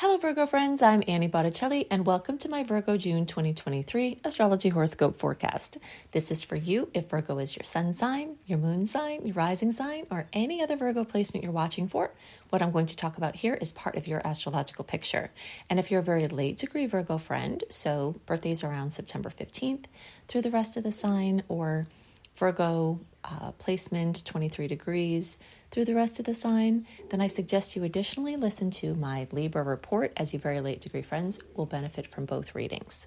Hello, Virgo friends. I'm Annie Botticelli, and welcome to my Virgo June 2023 astrology horoscope forecast. This is for you if Virgo is your sun sign, your moon sign, your rising sign, or any other Virgo placement you're watching for. What I'm going to talk about here is part of your astrological picture. And if you're a very late degree Virgo friend, so birthdays around September 15th through the rest of the sign, or Virgo uh, placement 23 degrees through the rest of the sign, then I suggest you additionally listen to my Libra report, as you very late degree friends will benefit from both readings.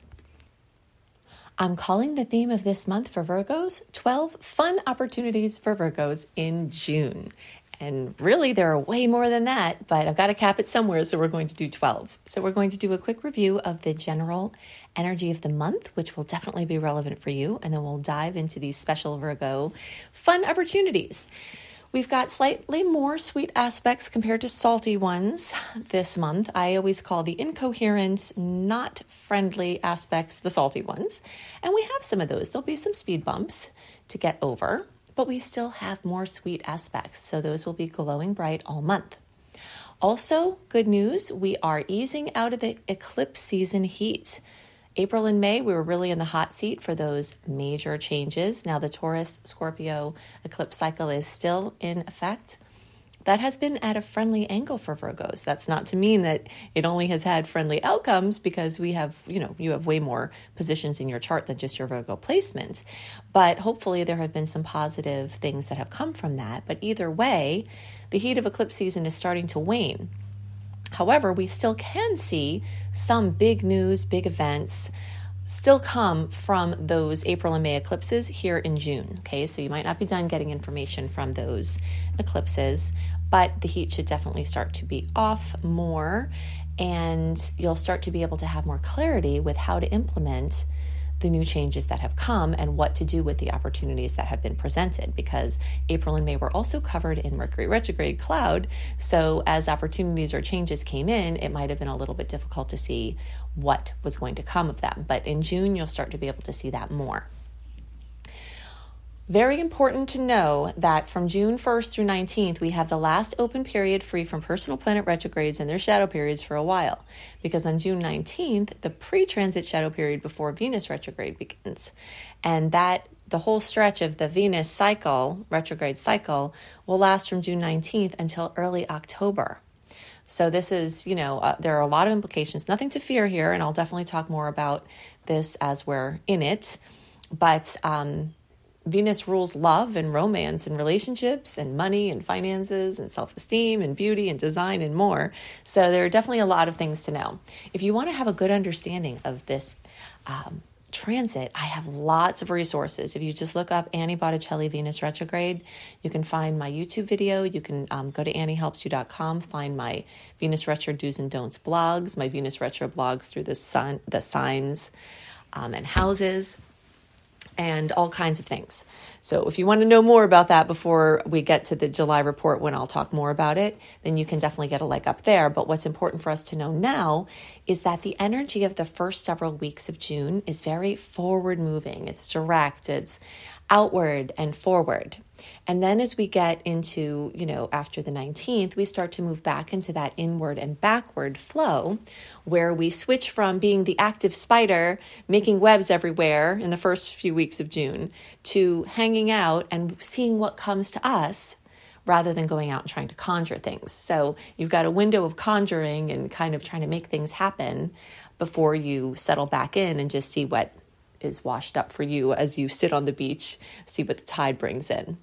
I'm calling the theme of this month for Virgos 12 fun opportunities for Virgos in June. And really, there are way more than that, but I've got to cap it somewhere, so we're going to do 12. So, we're going to do a quick review of the general energy of the month, which will definitely be relevant for you, and then we'll dive into these special Virgo fun opportunities. We've got slightly more sweet aspects compared to salty ones this month. I always call the incoherent, not friendly aspects the salty ones. And we have some of those. There'll be some speed bumps to get over but we still have more sweet aspects, so those will be glowing bright all month. Also, good news, we are easing out of the eclipse season heat. April and May, we were really in the hot seat for those major changes. Now, the Taurus Scorpio eclipse cycle is still in effect that has been at a friendly angle for Virgos. That's not to mean that it only has had friendly outcomes because we have, you know, you have way more positions in your chart than just your Virgo placement. But hopefully there have been some positive things that have come from that. But either way, the heat of eclipse season is starting to wane. However, we still can see some big news, big events still come from those April and May eclipses here in June. Okay, so you might not be done getting information from those eclipses, but the heat should definitely start to be off more, and you'll start to be able to have more clarity with how to implement the new changes that have come and what to do with the opportunities that have been presented because April and May were also covered in Mercury retrograde cloud. So, as opportunities or changes came in, it might have been a little bit difficult to see what was going to come of them. But in June, you'll start to be able to see that more. Very important to know that from June 1st through 19th, we have the last open period free from personal planet retrogrades and their shadow periods for a while. Because on June 19th, the pre transit shadow period before Venus retrograde begins. And that the whole stretch of the Venus cycle, retrograde cycle, will last from June 19th until early October. So, this is, you know, uh, there are a lot of implications. Nothing to fear here, and I'll definitely talk more about this as we're in it. But, um, Venus rules love and romance and relationships and money and finances and self esteem and beauty and design and more. So there are definitely a lot of things to know. If you want to have a good understanding of this um, transit, I have lots of resources. If you just look up Annie Botticelli Venus retrograde, you can find my YouTube video. You can um, go to anniehelpsyou.com, find my Venus retro do's and don'ts blogs, my Venus retro blogs through the sun, the signs um, and houses and all kinds of things. So, if you want to know more about that before we get to the July report when I'll talk more about it, then you can definitely get a leg up there. But what's important for us to know now is that the energy of the first several weeks of June is very forward moving, it's direct, it's outward and forward. And then as we get into, you know, after the 19th, we start to move back into that inward and backward flow where we switch from being the active spider making webs everywhere in the first few weeks of June to hanging out and seeing what comes to us rather than going out and trying to conjure things. So you've got a window of conjuring and kind of trying to make things happen before you settle back in and just see what is washed up for you as you sit on the beach, see what the tide brings in.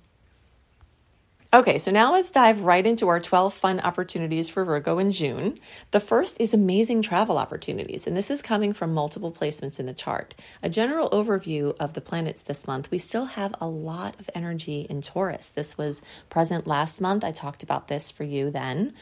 Okay, so now let's dive right into our 12 fun opportunities for Virgo in June. The first is amazing travel opportunities, and this is coming from multiple placements in the chart. A general overview of the planets this month, we still have a lot of energy in Taurus. This was present last month. I talked about this for you then,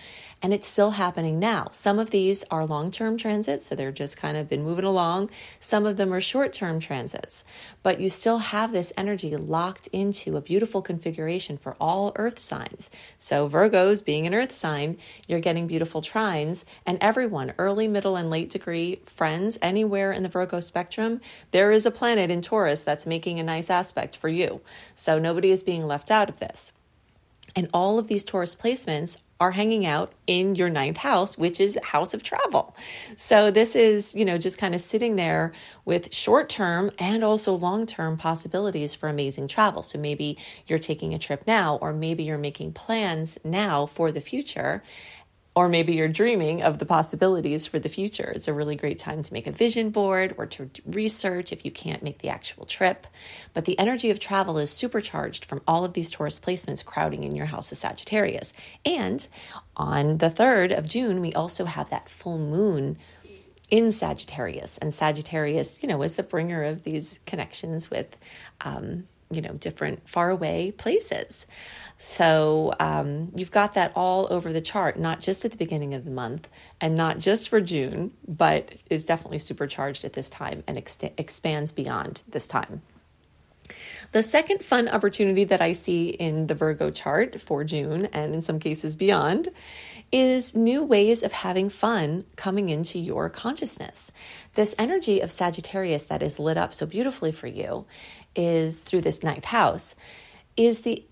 and it's still happening now. Some of these are long term transits, so they're just kind of been moving along. Some of them are short term transits, but you still have this energy locked into a beautiful configuration for all Earth signs. So, Virgos being an earth sign, you're getting beautiful trines, and everyone, early, middle, and late degree friends, anywhere in the Virgo spectrum, there is a planet in Taurus that's making a nice aspect for you. So, nobody is being left out of this. And all of these Taurus placements are hanging out in your ninth house, which is house of travel. So this is, you know, just kind of sitting there with short term and also long term possibilities for amazing travel. So maybe you're taking a trip now, or maybe you're making plans now for the future or maybe you're dreaming of the possibilities for the future. It's a really great time to make a vision board or to research if you can't make the actual trip. But the energy of travel is supercharged from all of these Taurus placements crowding in your house of Sagittarius. And on the 3rd of June, we also have that full moon in Sagittarius. And Sagittarius, you know, is the bringer of these connections with, um, you know, different faraway places. So um, you've got that all over the chart, not just at the beginning of the month and not just for June, but is definitely supercharged at this time and ex- expands beyond this time. The second fun opportunity that I see in the Virgo chart for June and in some cases beyond is new ways of having fun coming into your consciousness. This energy of Sagittarius that is lit up so beautifully for you is through this ninth house, is the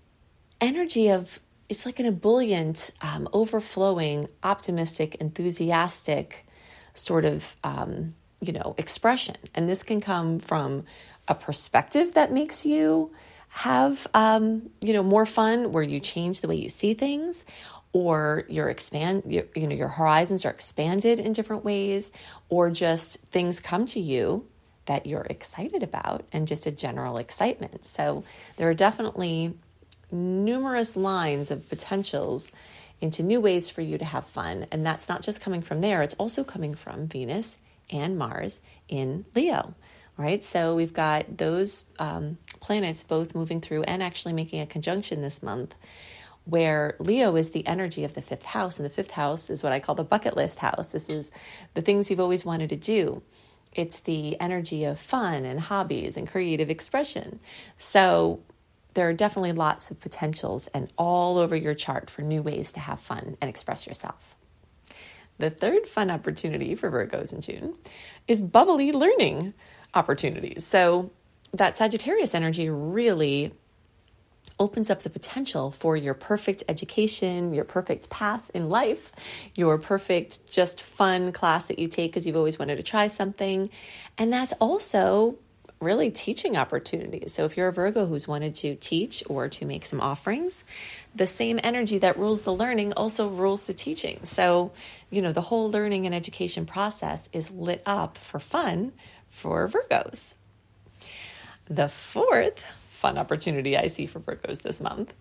energy of it's like an ebullient, um, overflowing, optimistic, enthusiastic sort of um, you know expression, and this can come from a perspective that makes you have um, you know more fun, where you change the way you see things, or your expand your, you know your horizons are expanded in different ways, or just things come to you that you're excited about and just a general excitement. So there are definitely numerous lines of potentials into new ways for you to have fun. And that's not just coming from there, it's also coming from Venus and Mars in Leo. Right, so we've got those um, planets both moving through and actually making a conjunction this month, where Leo is the energy of the fifth house, and the fifth house is what I call the bucket list house. This is the things you've always wanted to do. It's the energy of fun and hobbies and creative expression. So there are definitely lots of potentials and all over your chart for new ways to have fun and express yourself. The third fun opportunity for Virgos in June is bubbly learning opportunities. So, that Sagittarius energy really opens up the potential for your perfect education, your perfect path in life, your perfect, just fun class that you take because you've always wanted to try something. And that's also really teaching opportunities. So if you're a Virgo who's wanted to teach or to make some offerings, the same energy that rules the learning also rules the teaching. So, you know, the whole learning and education process is lit up for fun for Virgos. The fourth fun opportunity I see for Virgos this month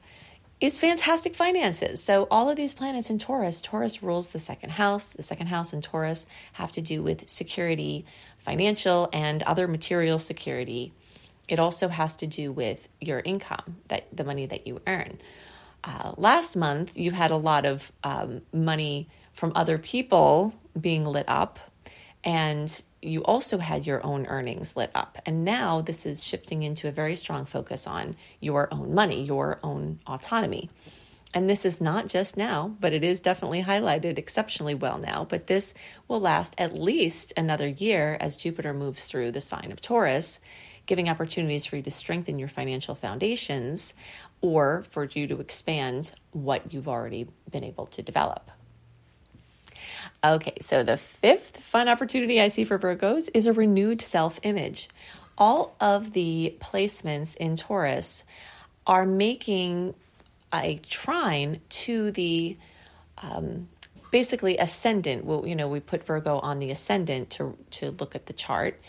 is fantastic finances. So, all of these planets in Taurus, Taurus rules the second house. The second house in Taurus have to do with security, financial and other material security. It also has to do with your income, that the money that you earn. Uh, last month, you had a lot of um, money from other people being lit up, and you also had your own earnings lit up. And now this is shifting into a very strong focus on your own money, your own autonomy. And this is not just now, but it is definitely highlighted exceptionally well now. But this will last at least another year as Jupiter moves through the sign of Taurus, giving opportunities for you to strengthen your financial foundations or for you to expand what you've already been able to develop. Okay, so the fifth fun opportunity I see for Virgos is a renewed self image. All of the placements in Taurus are making a trine to the um, basically ascendant. Well, you know, we put Virgo on the ascendant to to look at the chart,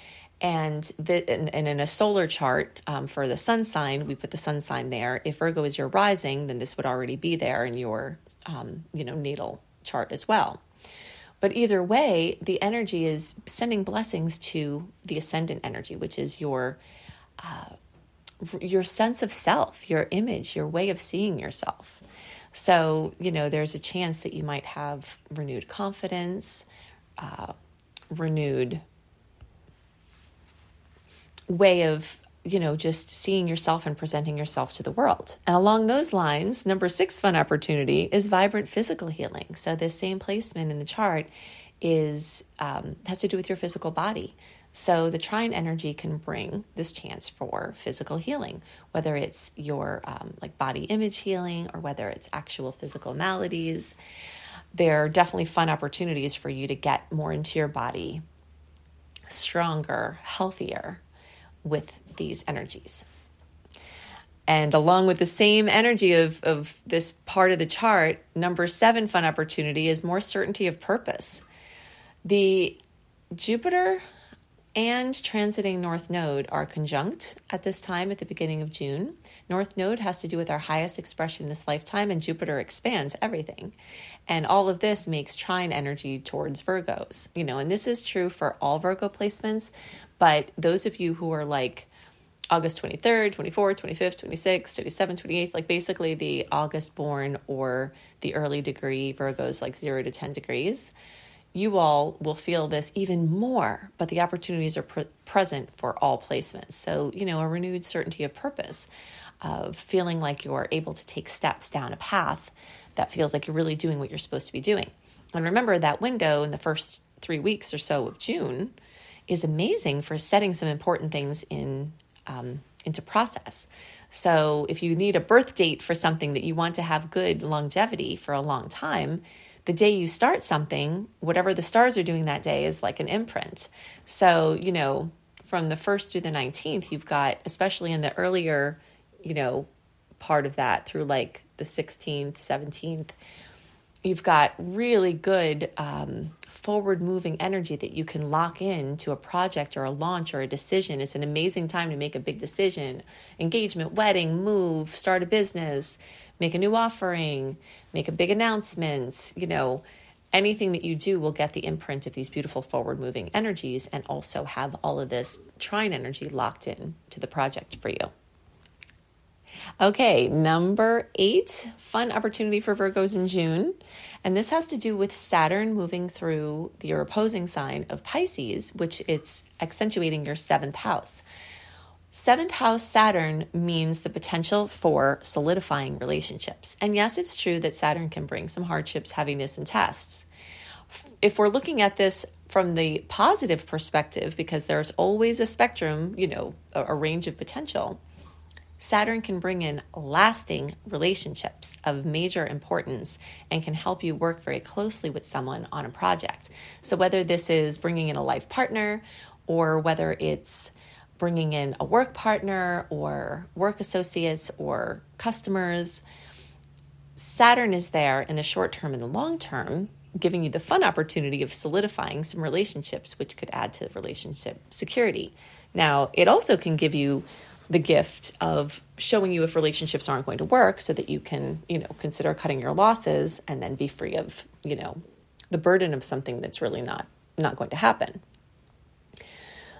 and the and, and in a solar chart um, for the sun sign, we put the sun sign there. If Virgo is your rising, then this would already be there in your um, you know natal chart as well. But either way, the energy is sending blessings to the ascendant energy, which is your uh, your sense of self, your image, your way of seeing yourself. So, you know, there's a chance that you might have renewed confidence, uh, renewed way of, you know, just seeing yourself and presenting yourself to the world. And along those lines, number six fun opportunity is vibrant physical healing. So, this same placement in the chart is um, has to do with your physical body. So the trine energy can bring this chance for physical healing, whether it's your um, like body image healing or whether it's actual physical maladies. There are definitely fun opportunities for you to get more into your body, stronger, healthier with these energies. And along with the same energy of, of this part of the chart, number seven fun opportunity is more certainty of purpose. The Jupiter and transiting North Node are conjunct at this time at the beginning of June. North Node has to do with our highest expression this lifetime, and Jupiter expands everything. And all of this makes trine energy towards Virgos, you know, and this is true for all Virgo placements, but those of you who are like August 23rd, 24th, 25th, 26th, 27th, 28th, like basically the August born or the early degree Virgos, like 0 to 10 degrees you all will feel this even more, but the opportunities are pre- present for all placements. So, you know, a renewed certainty of purpose, of feeling like you're able to take steps down a path that feels like you're really doing what you're supposed to be doing. And remember that window in the first three weeks or so of June is amazing for setting some important things in um, into process. So, if you need a birth date for something that you want to have good longevity for a long time, the day you start something, whatever the stars are doing that day is like an imprint. So, you know, from the 1st through the 19th, you've got, especially in the earlier, you know, part of that through like the 16th, 17th, you've got really good um, forward moving energy that you can lock in to a project or a launch or a decision. It's an amazing time to make a big decision engagement, wedding, move, start a business make a new offering, make a big announcement, you know, anything that you do will get the imprint of these beautiful forward moving energies and also have all of this trine energy locked in to the project for you. Okay, number eight, fun opportunity for Virgos in June. And this has to do with Saturn moving through your opposing sign of Pisces, which it's accentuating your seventh house. Seventh house Saturn means the potential for solidifying relationships. And yes, it's true that Saturn can bring some hardships, heaviness, and tests. If we're looking at this from the positive perspective, because there's always a spectrum, you know, a, range of potential, Saturn can bring in lasting relationships of major importance and can help you work very closely with someone on a project. So, whether this is bringing in a life partner or whether it's bringing in a work partner or work associates or customers. Saturn is there in the short term and the long term, giving you the fun opportunity of solidifying some relationships, which could add to relationship security. Now, it also can give you the gift of showing you if relationships aren't going to work so that you can, you know, consider cutting your losses and then be free of, you know, the burden of something that's really not not going to happen.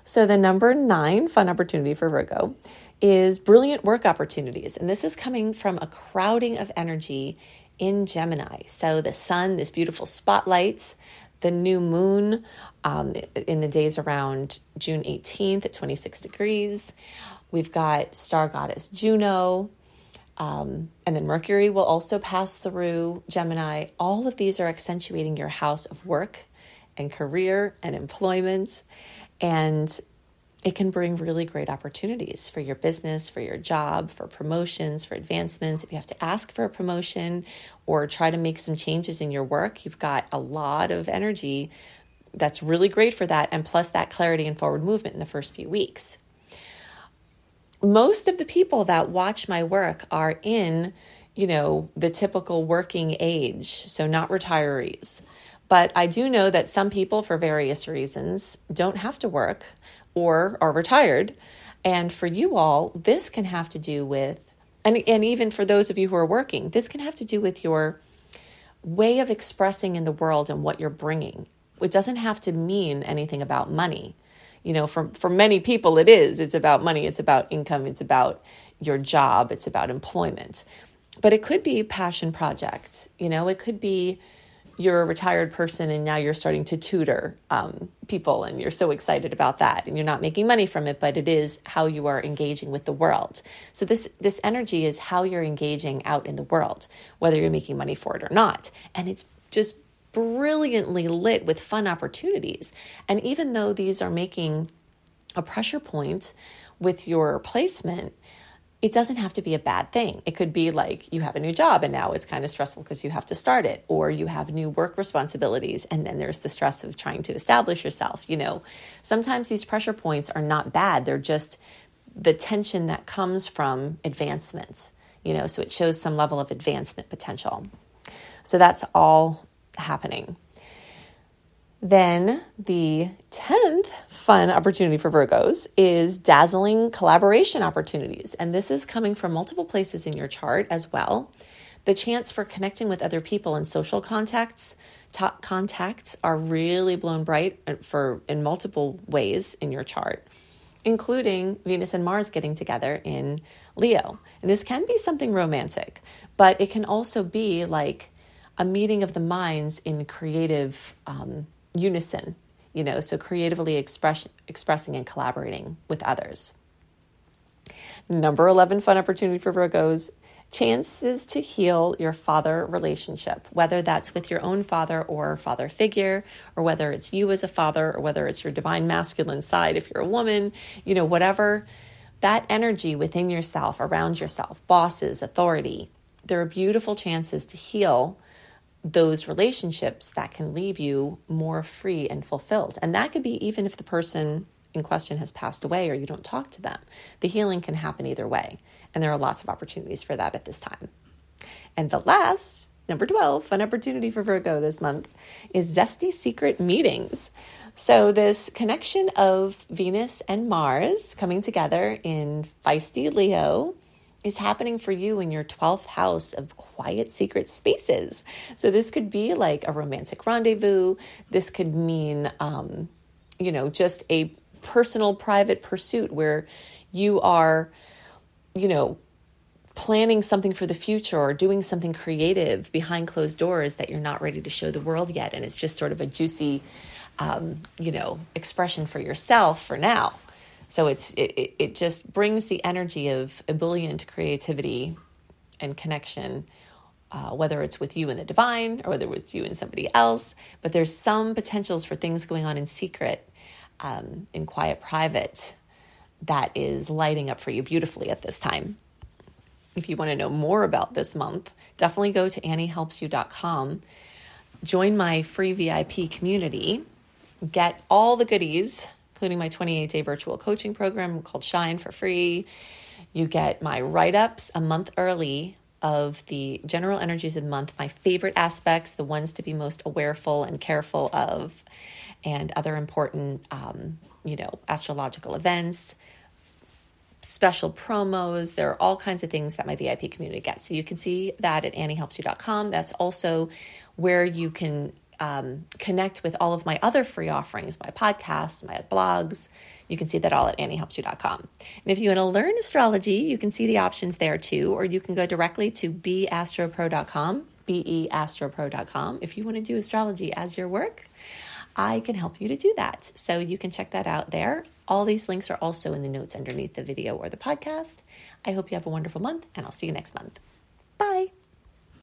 So, the number nine fun opportunity for Virgo is brilliant work opportunities. And this is coming from a crowding of energy in Gemini. So, the sun, this beautiful spotlights, the new moon um, in the days around June 18th at 26 degrees. We've got star goddess Juno. Um, and then Mercury will also pass through Gemini. All of these are accentuating your house of work and career and employment. And it can bring really great opportunities for your business, for your job, for promotions, for advancements. If you have to ask for a promotion or try to make some changes in your work, you've got a lot of energy that's really great for that. And plus, that clarity and forward movement in the first few weeks. Most of the people that watch my work are in, you know, the typical working age, so not retirees. But I do know that some people, for various reasons, don't have to work or are retired. And for you all, this can have to do with, and, and even for those of you who are working, this can have to do with your way of expressing in the world and what you're bringing. It doesn't have to mean anything about money. You know, for, for many people, it is. It's about money, it's about income, it's about your job, it's about employment. But it could be a passion project. You know, it could be you're a retired person and now you're starting to tutor um, people and you're so excited about that and you're not making money from it but it is how you are engaging with the world so this this energy is how you're engaging out in the world whether you're making money for it or not and it's just brilliantly lit with fun opportunities and even though these are making a pressure point with your placement, it doesn't have to be a bad thing. It could be like you have a new job and now it's kind of stressful because you have to start it, or you have new work responsibilities and then there's the stress of trying to establish yourself. You know, sometimes these pressure points are not bad, they're just the tension that comes from advancements, you know, so it shows some level of advancement potential. So that's all happening. Then the 10th fun opportunity for Virgos is dazzling collaboration opportunities. And this is coming from multiple places in your chart as well. The chance for connecting with other people and social contacts, top contacts are really blown bright uh, for in multiple ways in your chart, including Venus and Mars getting together in Leo. And this can be something romantic, but it can also be like a meeting of the minds in creative um, unison, you know, so creatively express, expressing and collaborating with others. Number 11 fun opportunity for Virgos chances to heal your father relationship, whether that's with your own father or father figure, or whether it's you as a father, or whether it's your divine masculine side if you're a woman, you know, whatever that energy within yourself, around yourself, bosses, authority, there are beautiful chances to heal those relationships that can leave you more free and fulfilled. And that could be even if the person in question has passed away or you don't talk to them. The healing can happen either way. And there are lots of opportunities for that at this time. And the last, number 12, fun opportunity for Virgo this month is zesty secret meetings. So, this connection of Venus and Mars coming together in feisty Leo is happening for you in your 12th house of quiet secret spaces. So this could be like a romantic rendezvous. This could mean, um, you know, just a personal private pursuit where you are, you know, planning something for the future or doing something creative behind closed doors that you're not ready to show the world yet. And it's just sort of a juicy, um, you know, expression for yourself for now. So it's it, it just brings the energy of ebullient creativity and connection, uh, whether it's with you and the divine or whether it's you and somebody else. But there's some potentials for things going on in secret, um, in quiet, private, that is lighting up for you beautifully at this time. If you want to know more about this month, definitely go to anniehelpsyou.com. Join my free VIP community. Get all the goodies including my 28 day virtual coaching program called Shine for free. You get my write ups a month early of the general energies of the month, my favorite aspects, the ones to be most awareful and careful of, and other important, um, you know, astrological events, special promos. There are all kinds of things that my VIP community gets. So you can see that at anniehelpsyou.com. That's also where you can um, connect with all of my other free offerings, my podcasts, my blogs. You can see that all at anniehelpsyou.com. And if you want to learn astrology, you can see the options there too, or you can go directly to beastropro.com, beastropro.com. If you want to do astrology as your work, I can help you to do that. So you can check that out there. All these links are also in the notes underneath the video or the podcast. I hope you have a wonderful month, and I'll see you next month. Bye.